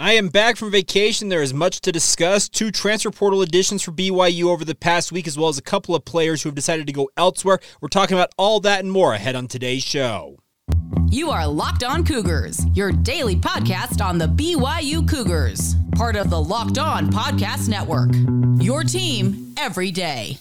I am back from vacation. There is much to discuss. Two transfer portal additions for BYU over the past week, as well as a couple of players who have decided to go elsewhere. We're talking about all that and more ahead on today's show. You are Locked On Cougars, your daily podcast on the BYU Cougars, part of the Locked On Podcast Network. Your team every day.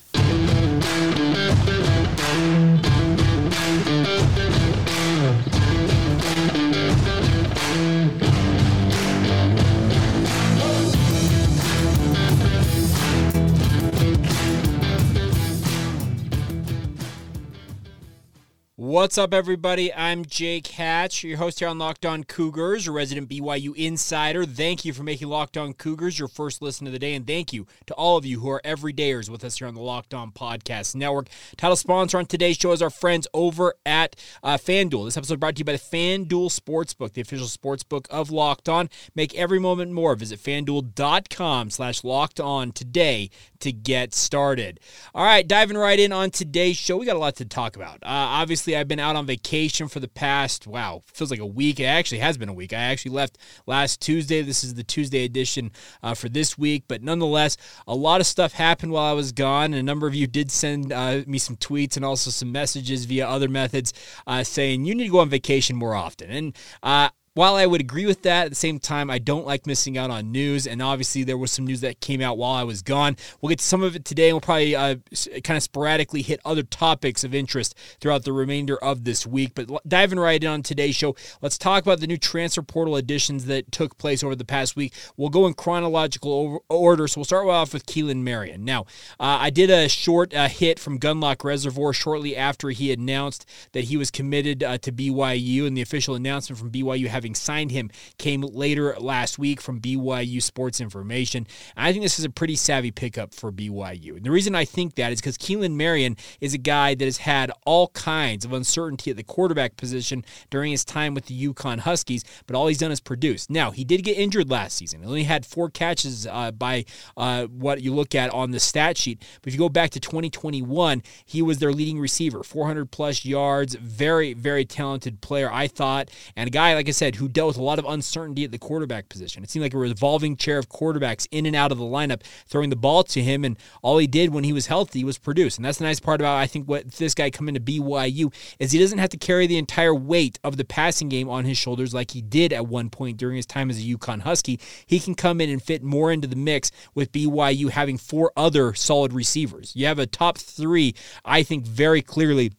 What's up, everybody? I'm Jake Hatch, your host here on Locked On Cougars, a resident BYU insider. Thank you for making Locked On Cougars your first listen of the day, and thank you to all of you who are everydayers with us here on the Locked On Podcast Network. Title sponsor on today's show is our friends over at uh, FanDuel. This episode brought to you by the FanDuel Sportsbook, the official sportsbook of Locked On. Make every moment more. Visit FanDuel.com slash Locked On today to get started. All right, diving right in on today's show, we got a lot to talk about. Uh, obviously, I've been out on vacation for the past, wow, feels like a week. It actually has been a week. I actually left last Tuesday. This is the Tuesday edition uh, for this week. But nonetheless, a lot of stuff happened while I was gone. And a number of you did send uh, me some tweets and also some messages via other methods uh, saying you need to go on vacation more often. And uh, while I would agree with that, at the same time, I don't like missing out on news. And obviously, there was some news that came out while I was gone. We'll get to some of it today, and we'll probably uh, kind of sporadically hit other topics of interest throughout the remainder of this week. But diving right in on today's show, let's talk about the new transfer portal additions that took place over the past week. We'll go in chronological order. So we'll start off with Keelan Marion. Now, uh, I did a short uh, hit from Gunlock Reservoir shortly after he announced that he was committed uh, to BYU, and the official announcement from BYU having having signed him came later last week from BYU Sports Information. I think this is a pretty savvy pickup for BYU. And the reason I think that is because Keelan Marion is a guy that has had all kinds of uncertainty at the quarterback position during his time with the UConn Huskies, but all he's done is produce. Now, he did get injured last season. He only had four catches uh, by uh, what you look at on the stat sheet. But if you go back to 2021, he was their leading receiver, 400 plus yards, very, very talented player, I thought. And a guy, like I said, who dealt with a lot of uncertainty at the quarterback position. It seemed like a revolving chair of quarterbacks in and out of the lineup, throwing the ball to him, and all he did when he was healthy was produce. And that's the nice part about I think what this guy coming to BYU is he doesn't have to carry the entire weight of the passing game on his shoulders like he did at one point during his time as a UConn Husky. He can come in and fit more into the mix with BYU having four other solid receivers. You have a top three, I think, very clearly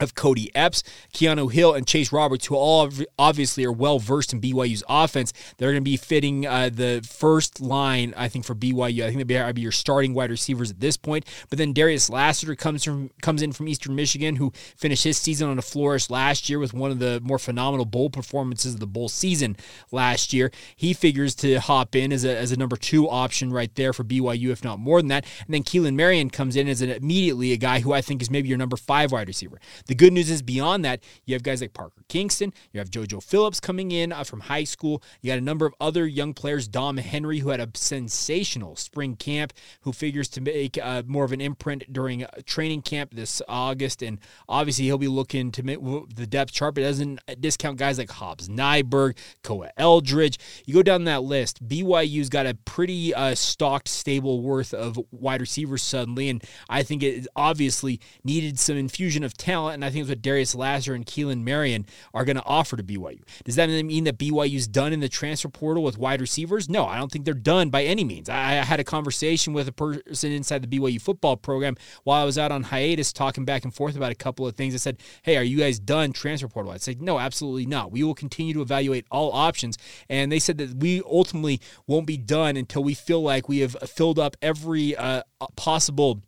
of Cody Epps, Keanu Hill, and Chase Roberts, who all obviously are well versed in BYU's offense. They're going to be fitting uh, the first line, I think, for BYU. I think they'll be your starting wide receivers at this point. But then Darius Lassiter comes from comes in from Eastern Michigan, who finished his season on a flourish last year with one of the more phenomenal bowl performances of the bowl season last year. He figures to hop in as a, as a number two option right there for BYU, if not more than that. And then Keelan Marion comes in as an, immediately a guy who I think is maybe your number five wide receiver. The good news is beyond that, you have guys like Parker Kingston, you have JoJo Phillips coming in uh, from high school. You got a number of other young players, Dom Henry, who had a sensational spring camp, who figures to make uh, more of an imprint during training camp this August. And obviously, he'll be looking to make the depth chart, but doesn't discount guys like Hobbs Nyberg, Koa Eldridge. You go down that list, BYU's got a pretty uh, stocked stable worth of wide receivers suddenly. And I think it obviously needed some infusion of talent and I think it's what Darius Lassiter and Keelan Marion are going to offer to BYU. Does that mean that BYU's done in the transfer portal with wide receivers? No, I don't think they're done by any means. I, I had a conversation with a person inside the BYU football program while I was out on hiatus talking back and forth about a couple of things. I said, hey, are you guys done transfer portal? I said, no, absolutely not. We will continue to evaluate all options. And they said that we ultimately won't be done until we feel like we have filled up every uh, possible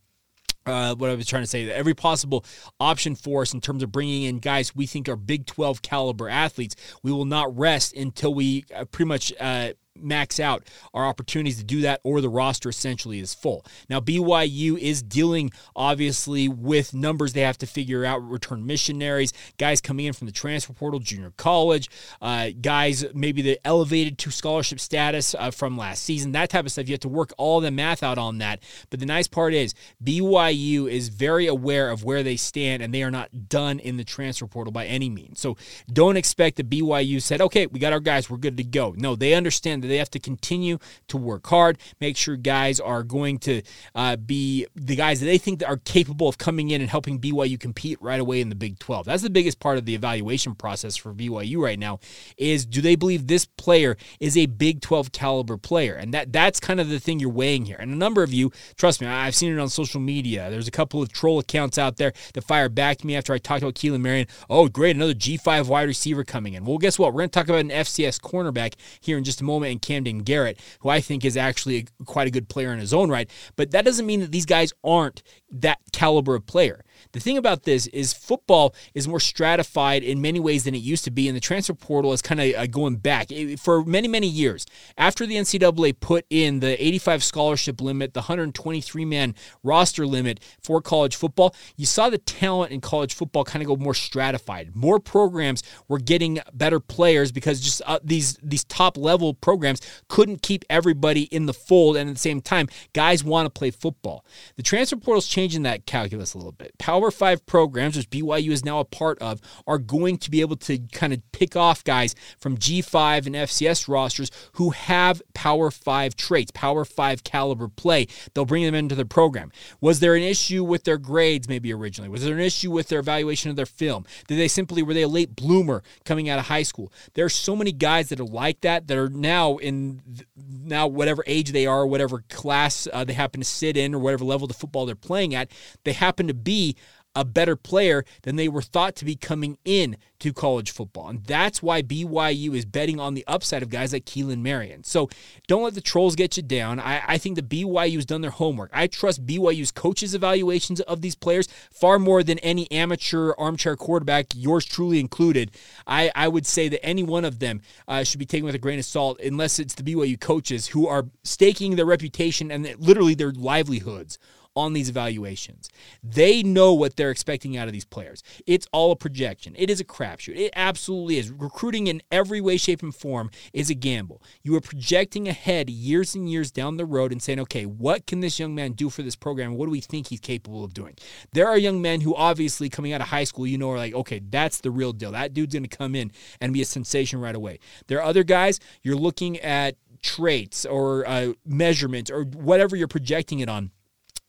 uh, what I was trying to say, every possible option for us in terms of bringing in guys we think are Big 12 caliber athletes. We will not rest until we uh, pretty much uh, max out our opportunities to do that, or the roster essentially is full. Now, BYU is dealing obviously with numbers they have to figure out return missionaries, guys coming in from the transfer portal, junior college, uh, guys maybe they elevated to scholarship status uh, from last season, that type of stuff. You have to work all the math out on that. But the nice part is BYU is very aware of where they stand and they are not done in the transfer portal by any means. So don't expect that BYU said, okay, we got our guys, we're good to go. No, they understand that they have to continue to work hard, make sure guys are going to uh, be the guys that they think that are capable of coming in and helping BYU compete right away in the Big 12. That's the biggest part of the evaluation process for BYU right now is do they believe this player is a Big 12 caliber player? And that that's kind of the thing you're weighing here. And a number of you, trust me, I've seen it on social media. There's a couple of troll accounts out there that fire back to me after I talked about Keelan Marion. Oh, great, another G5 wide receiver coming in. Well, guess what? We're going to talk about an FCS cornerback here in just a moment in Kamden Garrett, who I think is actually a, quite a good player in his own right. But that doesn't mean that these guys aren't that caliber of player. The thing about this is football is more stratified in many ways than it used to be, and the transfer portal is kind of uh, going back for many, many years. After the NCAA put in the 85 scholarship limit, the 123 man roster limit for college football, you saw the talent in college football kind of go more stratified. More programs were getting better players because just uh, these these top level programs couldn't keep everybody in the fold, and at the same time, guys want to play football. The transfer portal is changing that calculus a little bit. Power Power Five programs, which BYU is now a part of, are going to be able to kind of pick off guys from G5 and FCS rosters who have Power Five traits, Power Five caliber play. They'll bring them into the program. Was there an issue with their grades maybe originally? Was there an issue with their evaluation of their film? Did they simply, were they a late bloomer coming out of high school? There are so many guys that are like that that are now in now whatever age they are, whatever class uh, they happen to sit in, or whatever level of football they're playing at, they happen to be a better player than they were thought to be coming in to college football. And that's why BYU is betting on the upside of guys like Keelan Marion. So don't let the trolls get you down. I, I think the BYU has done their homework. I trust BYU's coaches' evaluations of these players far more than any amateur armchair quarterback, yours truly included. I, I would say that any one of them uh, should be taken with a grain of salt unless it's the BYU coaches who are staking their reputation and literally their livelihoods on these evaluations. They know what they're expecting out of these players. It's all a projection. It is a crapshoot. It absolutely is. Recruiting in every way, shape, and form is a gamble. You are projecting ahead years and years down the road and saying, okay, what can this young man do for this program? What do we think he's capable of doing? There are young men who obviously coming out of high school, you know, are like, okay, that's the real deal. That dude's going to come in and be a sensation right away. There are other guys, you're looking at traits or uh, measurements or whatever you're projecting it on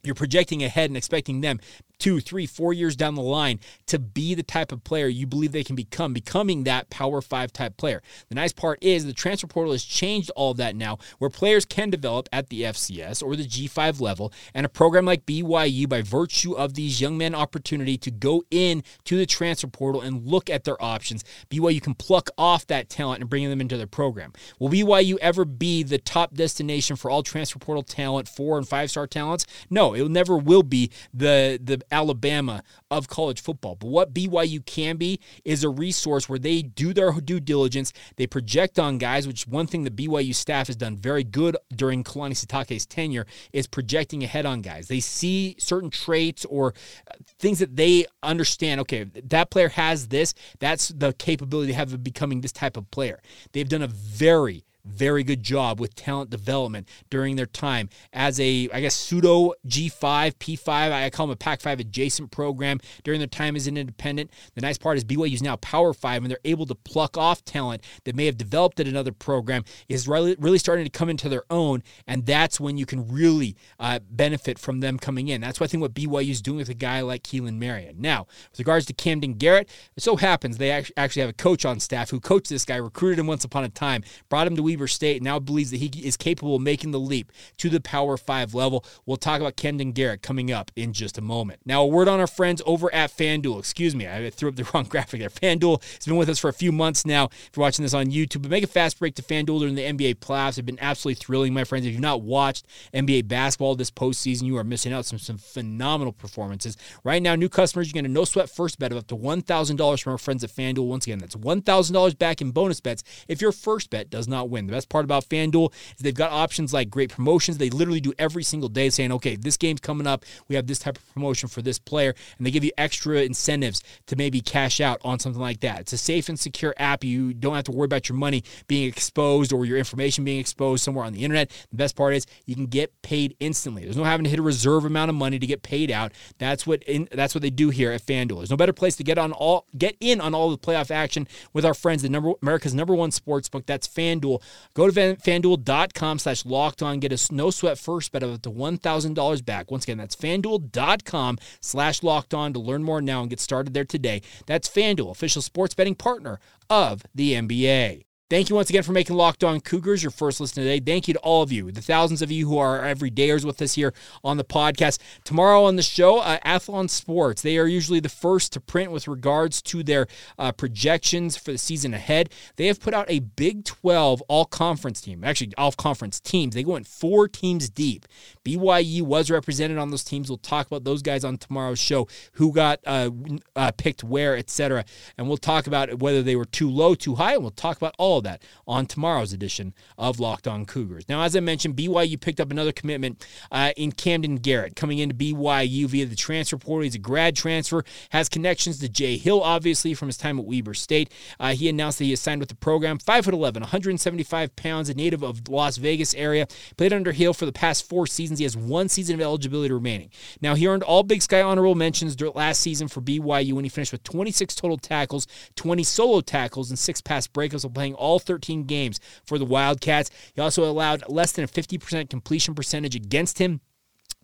you're projecting ahead and expecting them two, three, four years down the line to be the type of player you believe they can become, becoming that Power Five type player. The nice part is the transfer portal has changed all of that now, where players can develop at the FCS or the G5 level, and a program like BYU, by virtue of these young men opportunity to go in to the transfer portal and look at their options, BYU can pluck off that talent and bring them into their program. Will BYU ever be the top destination for all transfer portal talent, four and five star talents? No, it never will be the the Alabama of college football. But what BYU can be is a resource where they do their due diligence. They project on guys, which one thing the BYU staff has done very good during Kalani Sitake's tenure is projecting ahead on guys. They see certain traits or uh, things that they understand. Okay, that player has this. That's the capability they have of becoming this type of player. They've done a very very good job with talent development during their time as a, I guess, pseudo G5, P5. I call them a Pac 5 adjacent program during their time as an independent. The nice part is BYU is now Power 5 and they're able to pluck off talent that may have developed at another program, is really, really starting to come into their own. And that's when you can really uh, benefit from them coming in. That's what I think what BYU is doing with a guy like Keelan Marion. Now, with regards to Kamden Garrett, it so happens they actually have a coach on staff who coached this guy, recruited him once upon a time, brought him to Weber State now believes that he is capable of making the leap to the Power 5 level. We'll talk about Kamden Garrett coming up in just a moment. Now, a word on our friends over at FanDuel. Excuse me, I threw up the wrong graphic there. FanDuel has been with us for a few months now. If you're watching this on YouTube, but make a fast break to FanDuel during the NBA playoffs. They've been absolutely thrilling, my friends. If you've not watched NBA basketball this postseason, you are missing out some some phenomenal performances. Right now, new customers, you're get a no sweat first bet of up to $1,000 from our friends at FanDuel. Once again, that's $1,000 back in bonus bets if your first bet does not win. The best part about FanDuel is they've got options like great promotions. They literally do every single day saying, okay, this game's coming up. We have this type of promotion for this player. And they give you extra incentives to maybe cash out on something like that. It's a safe and secure app. You don't have to worry about your money being exposed or your information being exposed somewhere on the internet. The best part is you can get paid instantly. There's no having to hit a reserve amount of money to get paid out. That's what in, that's what they do here at FanDuel. There's no better place to get on all get in on all the playoff action with our friends, the number America's number one sports book. That's FanDuel. Go to fanduel.com slash locked on. Get a no sweat first bet of up to $1,000 back. Once again, that's fanduel.com slash locked on to learn more now and get started there today. That's Fanduel, official sports betting partner of the NBA. Thank you once again for making Locked On Cougars your first listen today. Thank you to all of you, the thousands of you who are everydayers with us here on the podcast. Tomorrow on the show, uh, Athlon Sports. They are usually the first to print with regards to their uh, projections for the season ahead. They have put out a Big 12 all conference team, actually, all conference teams. They went four teams deep. BYU was represented on those teams. We'll talk about those guys on tomorrow's show, who got uh, uh picked where, etc. And we'll talk about whether they were too low, too high, and we'll talk about all of that on tomorrow's edition of Locked On Cougars. Now, as I mentioned, BYU picked up another commitment uh, in Kamden Garrett coming into BYU via the transfer portal. He's a grad transfer, has connections to Jay Hill, obviously, from his time at Weber State. Uh, he announced that he has signed with the program. 5'11, 175 pounds, a native of Las Vegas area. Played under Hill for the past four seasons. He has one season of eligibility remaining. Now, he earned all Big Sky honorable mentions last season for BYU when he finished with 26 total tackles, 20 solo tackles, and six pass breakups while playing all 13 games for the Wildcats. He also allowed less than a 50% completion percentage against him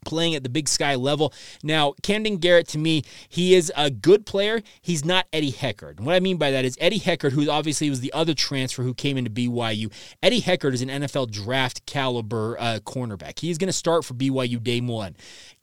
playing at the big sky level. Now, Kamden Garrett, to me, he is a good player. He's not Eddie Heckard. What I mean by that is Eddie Heckard, who obviously was the other transfer who came into BYU. Eddie Heckard is an NFL draft caliber uh, cornerback. He's going to start for BYU day one.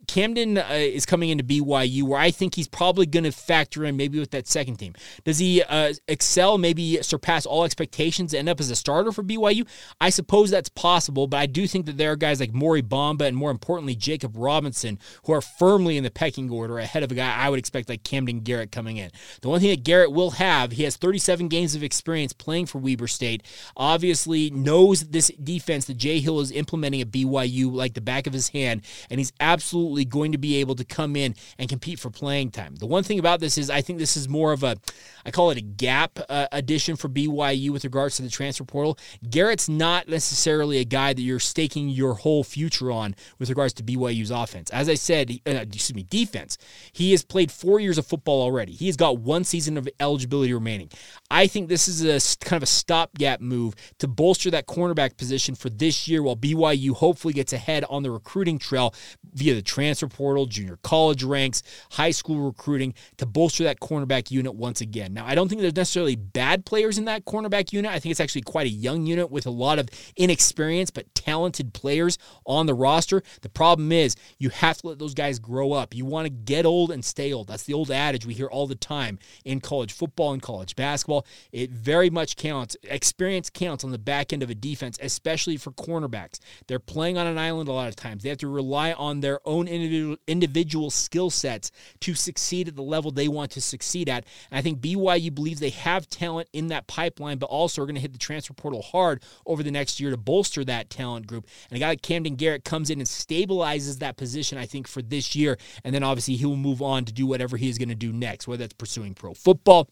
Kamden uh, is coming into BYU, where I think he's probably going to factor in maybe with that second team. Does he uh, excel, maybe surpass all expectations, end up as a starter for BYU? I suppose that's possible, but I do think that there are guys like Mory Bamba and more importantly Jacob Robinson who are firmly in the pecking order ahead of a guy I would expect like Kamden Garrett coming in. The one thing that Garrett will have, he has 37 games of experience playing for Weber State. Obviously knows this defense that Jay Hill is implementing at BYU like the back of his hand, and he's absolutely absolutely going to be able to come in and compete for playing time. The one thing about this is I think this is more of a, I call it a gap uh, addition for BYU with regards to the transfer portal. Garrett's not necessarily a guy that you're staking your whole future on with regards to BYU's offense. As I said, uh, excuse me, defense. He has played four years of football already. He has got one season of eligibility remaining. I think this is a kind of a stopgap move to bolster that cornerback position for this year while BYU hopefully gets ahead on the recruiting trail via the transfer transfer portal, junior college ranks, high school recruiting to bolster that cornerback unit once again. Now, I don't think there's necessarily bad players in that cornerback unit. I think it's actually quite a young unit with a lot of inexperienced but talented players on the roster. The problem is you have to let those guys grow up. You want to get old and stay old. That's the old adage we hear all the time in college football and college basketball. It very much counts. Experience counts on the back end of a defense, especially for cornerbacks. They're playing on an island a lot of times. They have to rely on their own individual, individual skill sets to succeed at the level they want to succeed at. And I think BYU believes they have talent in that pipeline, but also are going to hit the transfer portal hard over the next year to bolster that talent group. And a guy like Kamden Garrett comes in and stabilizes that position, I think, for this year. And then obviously he will move on to do whatever he is going to do next, whether that's pursuing pro football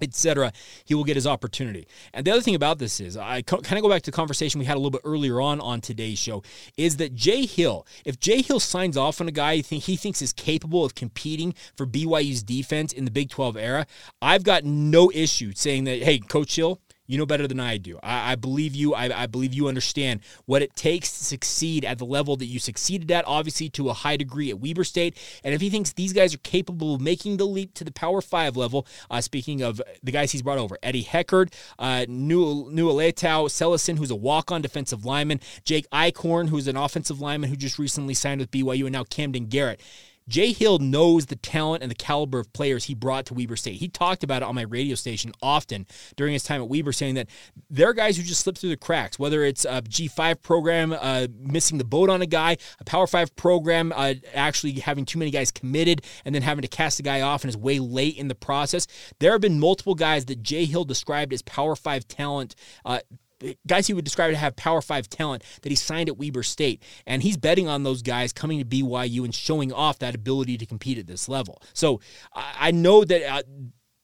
etc., he will get his opportunity. And the other thing about this is, I kind of go back to the conversation we had a little bit earlier on on today's show, is that Jay Hill, if Jay Hill signs off on a guy he, think, he thinks is capable of competing for BYU's defense in the Big 12 era, I've got no issue saying that, hey, Coach Hill, you know better than I do. I, I believe you. I, I, believe you understand what it takes to succeed at the level that you succeeded at, obviously to a high degree at Weber State. And if he thinks these guys are capable of making the leap to the Power Five level, uh, speaking of the guys he's brought over, Eddie Heckard, uh, Nualetau Selison, who's a walk-on defensive lineman, Jake Eichhorn, who's an offensive lineman who just recently signed with BYU, and now Kamden Garrett. Jay Hill knows the talent and the caliber of players he brought to Weber State. He talked about it on my radio station often during his time at Weber, saying that there are guys who just slip through the cracks, whether it's a G5 program uh, missing the boat on a guy, a Power 5 program uh, actually having too many guys committed and then having to cast a guy off and is way late in the process. There have been multiple guys that Jay Hill described as Power 5 talent uh, guys he would describe to have Power Five talent that he signed at Weber State, and he's betting on those guys coming to BYU and showing off that ability to compete at this level. So I know that. Uh,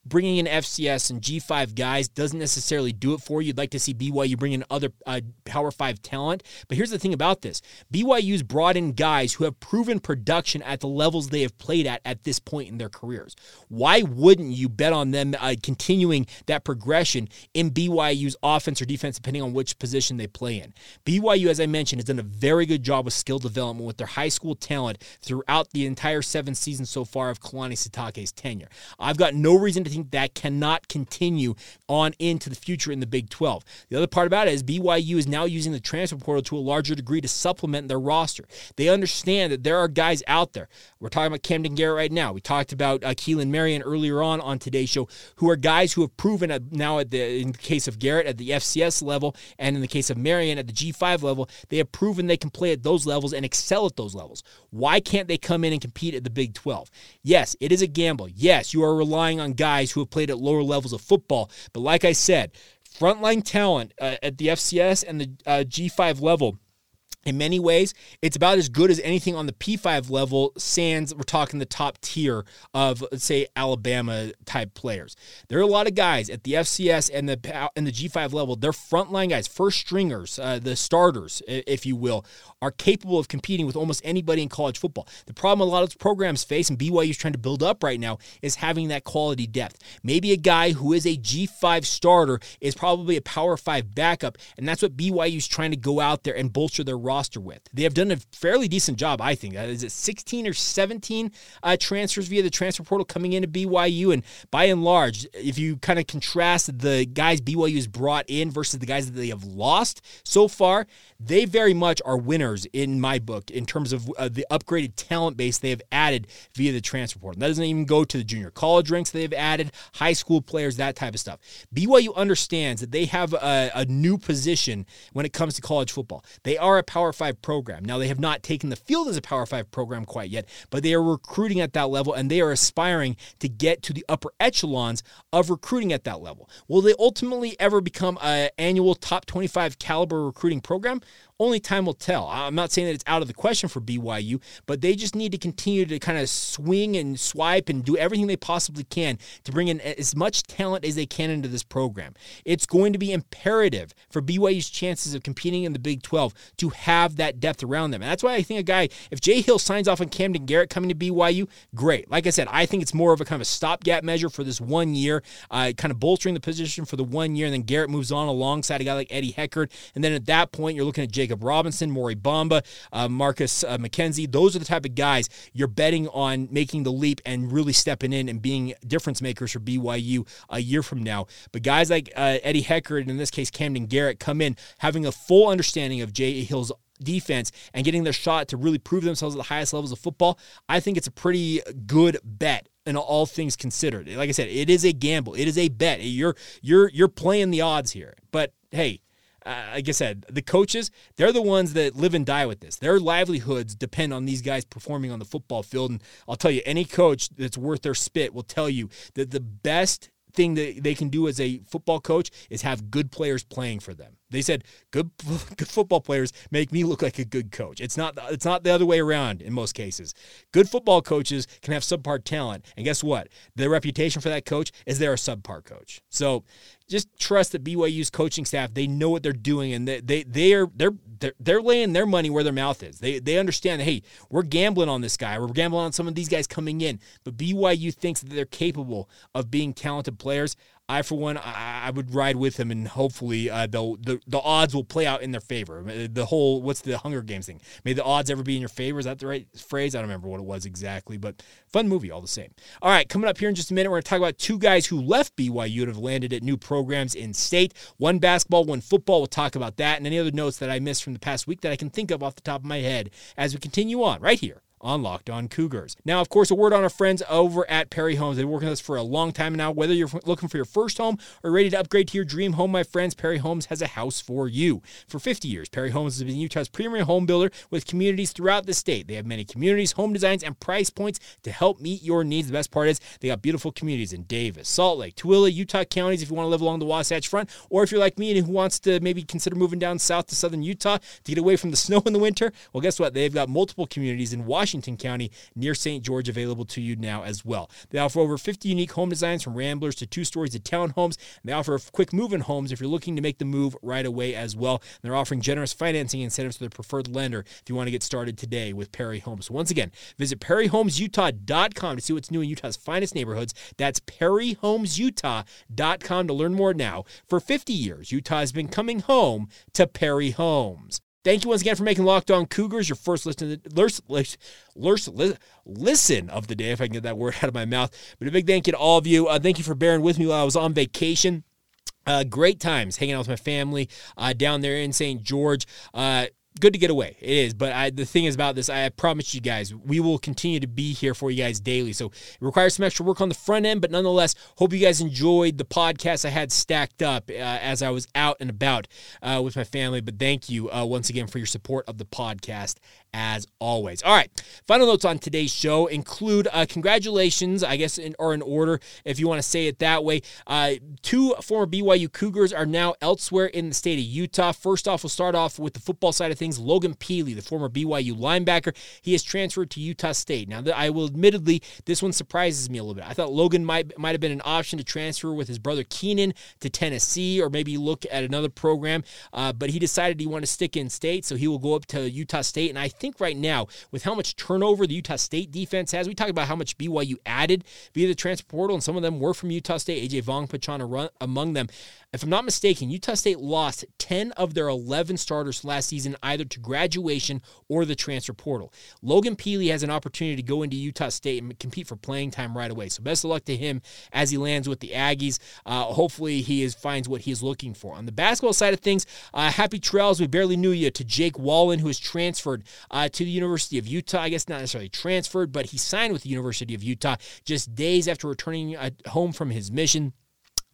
bringing in FCS and G5 guys doesn't necessarily do it for you. You'd like to see BYU bring in other uh, Power 5 talent. But here's the thing about this BYU's brought in guys who have proven production at the levels they have played at at this point in their careers. Why wouldn't you bet on them uh, continuing that progression in BYU's offense or defense, depending on which position they play in? BYU, as I mentioned, has done a very good job with skill development with their high school talent throughout the entire seven seasons so far of Kalani Sitake's tenure. I've got no reason to think that cannot continue on into the future in the Big 12. The other part about it is BYU is now using the transfer portal to a larger degree to supplement their roster. They understand that there are guys out there. We're talking about Kamden Garrett right now. We talked about uh, Keelan Marion earlier on on today's show, who are guys who have proven at, now at the in the case of Garrett at the FCS level, and in the case of Marion at the G5 level, they have proven they can play at those levels and excel at those levels. Why can't they come in and compete at the Big 12? Yes, it is a gamble. Yes, you are relying on guys guys who have played at lower levels of football. But like I said, frontline talent uh, at the FCS and the uh, G5 level in many ways, it's about as good as anything on the P5 level, Sands, we're talking the top tier of, let's say, Alabama type players. There are a lot of guys at the FCS and the and the G5 level, they're frontline guys, first stringers, uh, the starters, if you will, are capable of competing with almost anybody in college football. The problem a lot of programs face, and BYU is trying to build up right now, is having that quality depth. Maybe a guy who is a G5 starter is probably a Power 5 backup, and that's what BYU is trying to go out there and bolster their roster with. They have done a fairly decent job, I think. Uh, is it 16 or 17 uh, transfers via the transfer portal coming into BYU? And by and large, if you kind of contrast the guys BYU has brought in versus the guys that they have lost so far, they very much are winners in my book in terms of uh, the upgraded talent base they have added via the transfer portal. That doesn't even go to the junior college ranks they've added, high school players, that type of stuff. BYU understands that they have a, a new position when it comes to college football. They are a Power Five program. Now, they have not taken the field as a Power Five program quite yet, but they are recruiting at that level and they are aspiring to get to the upper echelons of recruiting at that level. Will they ultimately ever become an annual top 25 caliber recruiting program? Only time will tell. I'm not saying that it's out of the question for BYU, but they just need to continue to kind of swing and swipe and do everything they possibly can to bring in as much talent as they can into this program. It's going to be imperative for BYU's chances of competing in the Big 12 to have that depth around them. And that's why I think a guy, if Jay Hill signs off on Kamden Garrett coming to BYU, great. Like I said, I think it's more of a kind of a stopgap measure for this one year, uh, kind of bolstering the position for the one year, and then Garrett moves on alongside a guy like Eddie Heckard. And then at that point, you're looking at Jake Jacob Robinson, Mory Bamba, uh, Marcus uh, McKenzie. Those are the type of guys you're betting on making the leap and really stepping in and being difference makers for BYU a year from now. But guys like uh, Eddie Heckard, and in this case Kamden Garrett, come in having a full understanding of Jay Hill's defense and getting their shot to really prove themselves at the highest levels of football, I think it's a pretty good bet and all things considered. Like I said, it is a gamble. It is a bet. You're you're you're playing the odds here. But hey, like I said, the coaches, they're the ones that live and die with this. Their livelihoods depend on these guys performing on the football field. And I'll tell you, any coach that's worth their spit will tell you that the best thing that they can do as a football coach is have good players playing for them. They said good good football players make me look like a good coach. It's not it's not the other way around in most cases. Good football coaches can have subpar talent, and guess what? The reputation for that coach is they're a subpar coach. So just trust that BYU's coaching staff they know what they're doing and they they they are they're they're, they're laying their money where their mouth is. They they understand that hey, we're gambling on this guy. We're gambling on some of these guys coming in, but BYU thinks that they're capable of being talented players. I, for one, I, I would ride with them, and hopefully, uh, the the odds will play out in their favor. Uh, the whole what's the Hunger Games thing? May the odds ever be in your favor? Is that the right phrase? I don't remember what it was exactly, but fun movie all the same. All right, coming up here in just a minute, we're going to talk about two guys who left BYU and have landed at new programs in state. One basketball, one football. We'll talk about that and any other notes that I missed from the past week that I can think of off the top of my head as we continue on right here on Locked On Cougars. Now, of course, a word on our friends over at Perry Homes. They've been working with us for a long time now. Whether you're looking for your first home or ready to upgrade to your dream home, my friends, Perry Homes has a house for you. For 50 years, Perry Homes has been Utah's premier home builder with communities throughout the state. They have many communities, home designs, and price points to help meet your needs. The best part is they got beautiful communities in Davis, Salt Lake, Tooele, Utah counties if you want to live along the Wasatch Front, or if you're like me and who wants to maybe consider moving down south to southern Utah to get away from the snow in the winter, well, guess what? They've got multiple communities in Washington Washington County near St. George available to you now as well. They offer over 50 unique home designs from ramblers to two stories to townhomes. They offer quick move in homes if you're looking to make the move right away as well. And they're offering generous financing incentives to their preferred lender if you want to get started today with Perry Homes. Once again, visit perryhomesutah.com to see what's new in Utah's finest neighborhoods. That's perryhomesutah.com to learn more now. For 50 years, Utah has been coming home to Perry Homes. Thank you once again for making Locked On Cougars your first listen, listen, listen of the day, if I can get that word out of my mouth. But a big thank you to all of you. Uh, thank you for bearing with me while I was on vacation. Uh, great times hanging out with my family uh, down there in St. George. Uh, good to get away. It is. But I, the thing is about this, I promise you guys, we will continue to be here for you guys daily. So it requires some extra work on the front end, but nonetheless, hope you guys enjoyed the podcast I had stacked up uh, as I was out and about uh, with my family. But thank you uh, once again for your support of the podcast as always. All right, final notes on today's show include uh, congratulations, I guess, in, or in order, if you want to say it that way. Uh, two former BYU Cougars are now elsewhere in the state of Utah. First off, we'll start off with the football side of things. Logan Pili, the former BYU linebacker, he has transferred to Utah State. Now, I will admittedly, this one surprises me a little bit. I thought Logan might might have been an option to transfer with his brother Keenan to Tennessee, or maybe look at another program, uh, but he decided he wanted to stick in state, so he will go up to Utah State, and I think right now, with how much turnover the Utah State defense has, we talk about how much BYU added via the transfer portal, and some of them were from Utah State. AJ Vongphachanh among them. If I'm not mistaken, Utah State lost 10 of their 11 starters last season either to graduation or the transfer portal. Logan Pili has an opportunity to go into Utah State and compete for playing time right away. So best of luck to him as he lands with the Aggies. Uh, hopefully he is, finds what he is looking for. On the basketball side of things, uh, happy trails. We barely knew you to Jake Wahlin, who has transferred uh, to the University of Utah. I guess not necessarily transferred, but he signed with the University of Utah just days after returning uh, home from his mission.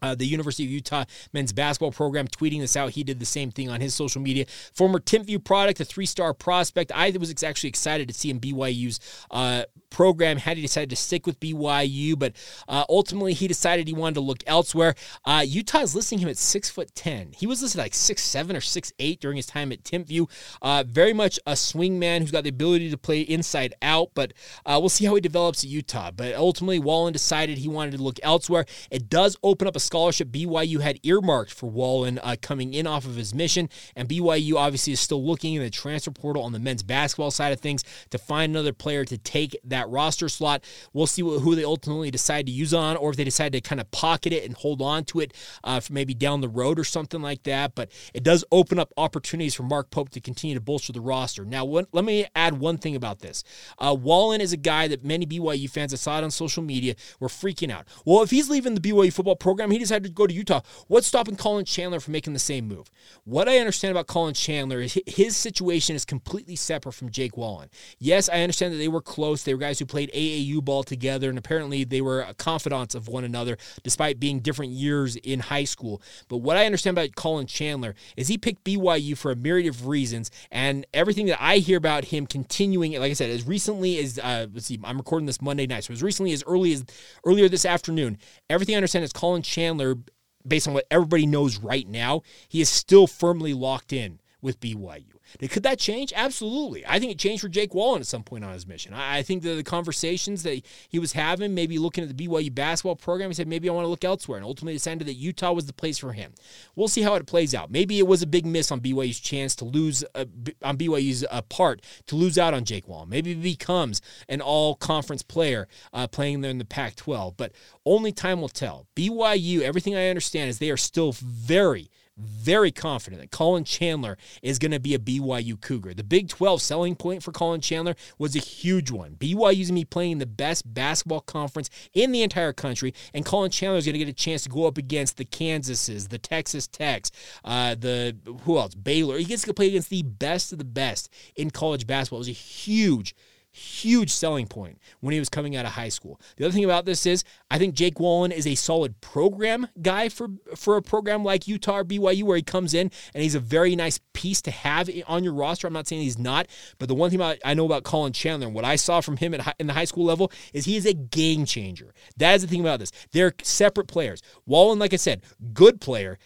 Uh, the University of Utah men's basketball program tweeting this out. He did the same thing on his social media. Former Timpview product, a three star prospect. I was actually excited to see him BYU's uh, program. Had he decided to stick with BYU, but uh, ultimately he decided he wanted to look elsewhere. Uh, Utah is listing him at six foot ten. He was listed like six seven or six eight during his time at Timpview. Uh, very much a swing man who's got the ability to play inside out, but uh, we'll see how he develops at Utah. But ultimately, Wahlin decided he wanted to look elsewhere. It does open up a scholarship BYU had earmarked for Wahlin uh, coming in off of his mission. And BYU obviously is still looking in the transfer portal on the men's basketball side of things to find another player to take that roster slot. We'll see who they ultimately decide to use on, or if they decide to kind of pocket it and hold on to it uh, for maybe down the road or something like that. But it does open up opportunities for Mark Pope to continue to bolster the roster. Now, let me add one thing about this. Uh, Wahlin is a guy that many BYU fans, I saw it on social media, were freaking out. Well, if he's leaving the BYU football program, he decided to go to Utah. What's stopping Collin Chandler from making the same move? What I understand about Collin Chandler is his situation is completely separate from Jake Wahlin. Yes, I understand that they were close. They were guys who played AAU ball together, and apparently they were confidants of one another despite being different years in high school. But what I understand about Collin Chandler is he picked BYU for a myriad of reasons, and everything that I hear about him continuing, like I said, as recently as uh, let's see, I'm recording this Monday night, so as recently as early as earlier this afternoon, everything I understand is Collin Chandler based on what everybody knows right now, he is still firmly locked in with BYU. Could that change? Absolutely. I think it changed for Jake Wahlin at some point on his mission. I think that the conversations that he was having, maybe looking at the BYU basketball program, he said, maybe I want to look elsewhere, and ultimately decided that Utah was the place for him. We'll see how it plays out. Maybe it was a big miss on BYU's chance to lose, uh, on BYU's uh, part, to lose out on Jake Wahlin. Maybe he becomes an all conference player uh, playing there in the Pac 12, but only time will tell. BYU, everything I understand is they are still very, very confident that Collin Chandler is going to be a BYU Cougar. The Big 12 selling point for Collin Chandler was a huge one. BYU's going to be playing the best basketball conference in the entire country, and Collin Chandler is going to get a chance to go up against the Kansases, the Texas Techs, uh, the who else? Baylor. He gets to play against the best of the best in college basketball. It was a huge, huge selling point when he was coming out of high school. The other thing about this is I think Jake Wahlin is a solid program guy for for a program like Utah or BYU where he comes in and he's a very nice piece to have on your roster. I'm not saying he's not, but the one thing I know about Collin Chandler and what I saw from him at, in the high school level is he is a game changer. That is the thing about this. They're separate players. Wahlin, like I said, good player.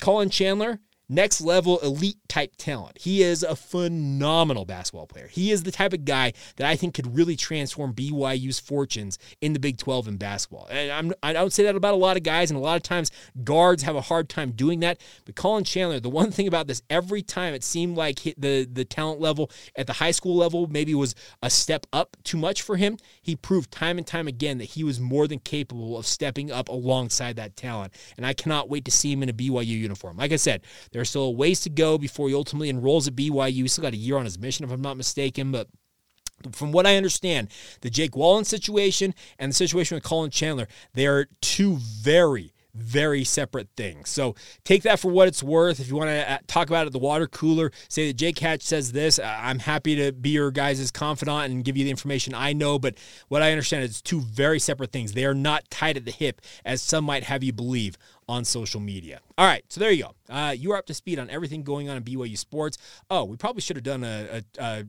Collin Chandler next level elite type talent. He is a phenomenal basketball player. He is the type of guy that I think could really transform BYU's fortunes in the Big 12 in basketball. And I'm, I don't say that about a lot of guys, and a lot of times guards have a hard time doing that. But Collin Chandler, the one thing about this, every time it seemed like the the talent level at the high school level maybe was a step up too much for him. He proved time and time again that he was more than capable of stepping up alongside that talent. And I cannot wait to see him in a BYU uniform. Like I said, there's still a ways to go before he ultimately enrolls at BYU. He's still got a year on his mission, if I'm not mistaken, but from what I understand, the Jake Wahlin situation and the situation with Collin Chandler, they are two very, very separate things. So take that for what it's worth. If you want to uh, talk about it the water cooler, say that Jake Hatch says this, I'm happy to be your guys' confidant and give you the information I know. But what I understand is two very separate things. They are not tied at the hip, as some might have you believe on social media. All right, so there you go. Uh, you are up to speed on everything going on in BYU sports. Oh, we probably should have done a, a, a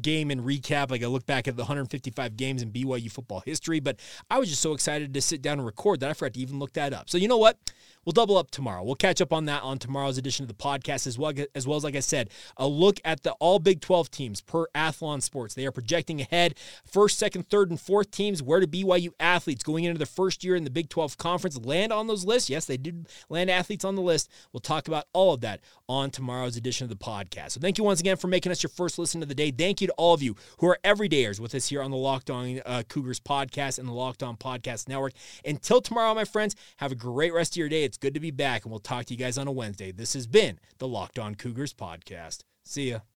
game and recap, like I look back at the 155 games in BYU football history, but I was just so excited to sit down and record that I forgot to even look that up. So you know what? We'll double up tomorrow. We'll catch up on that on tomorrow's edition of the podcast as well as well as like I said, a look at the all Big 12 teams per Athlon Sports. They are projecting ahead first, second, third, and fourth teams. Where do BYU athletes going into their first year in the Big 12 conference land on those lists? Yes, they did land athletes on the list. We'll talk about all of that on tomorrow's edition of the podcast. So thank you once again for making us your first listen of the day. Thank you to all of you who are everydayers with us here on the Locked On uh, Cougars podcast and the Locked On Podcast Network. Until tomorrow, my friends, have a great rest of your day. It's good to be back, and we'll talk to you guys on a Wednesday. This has been the Locked On Cougars podcast. See ya.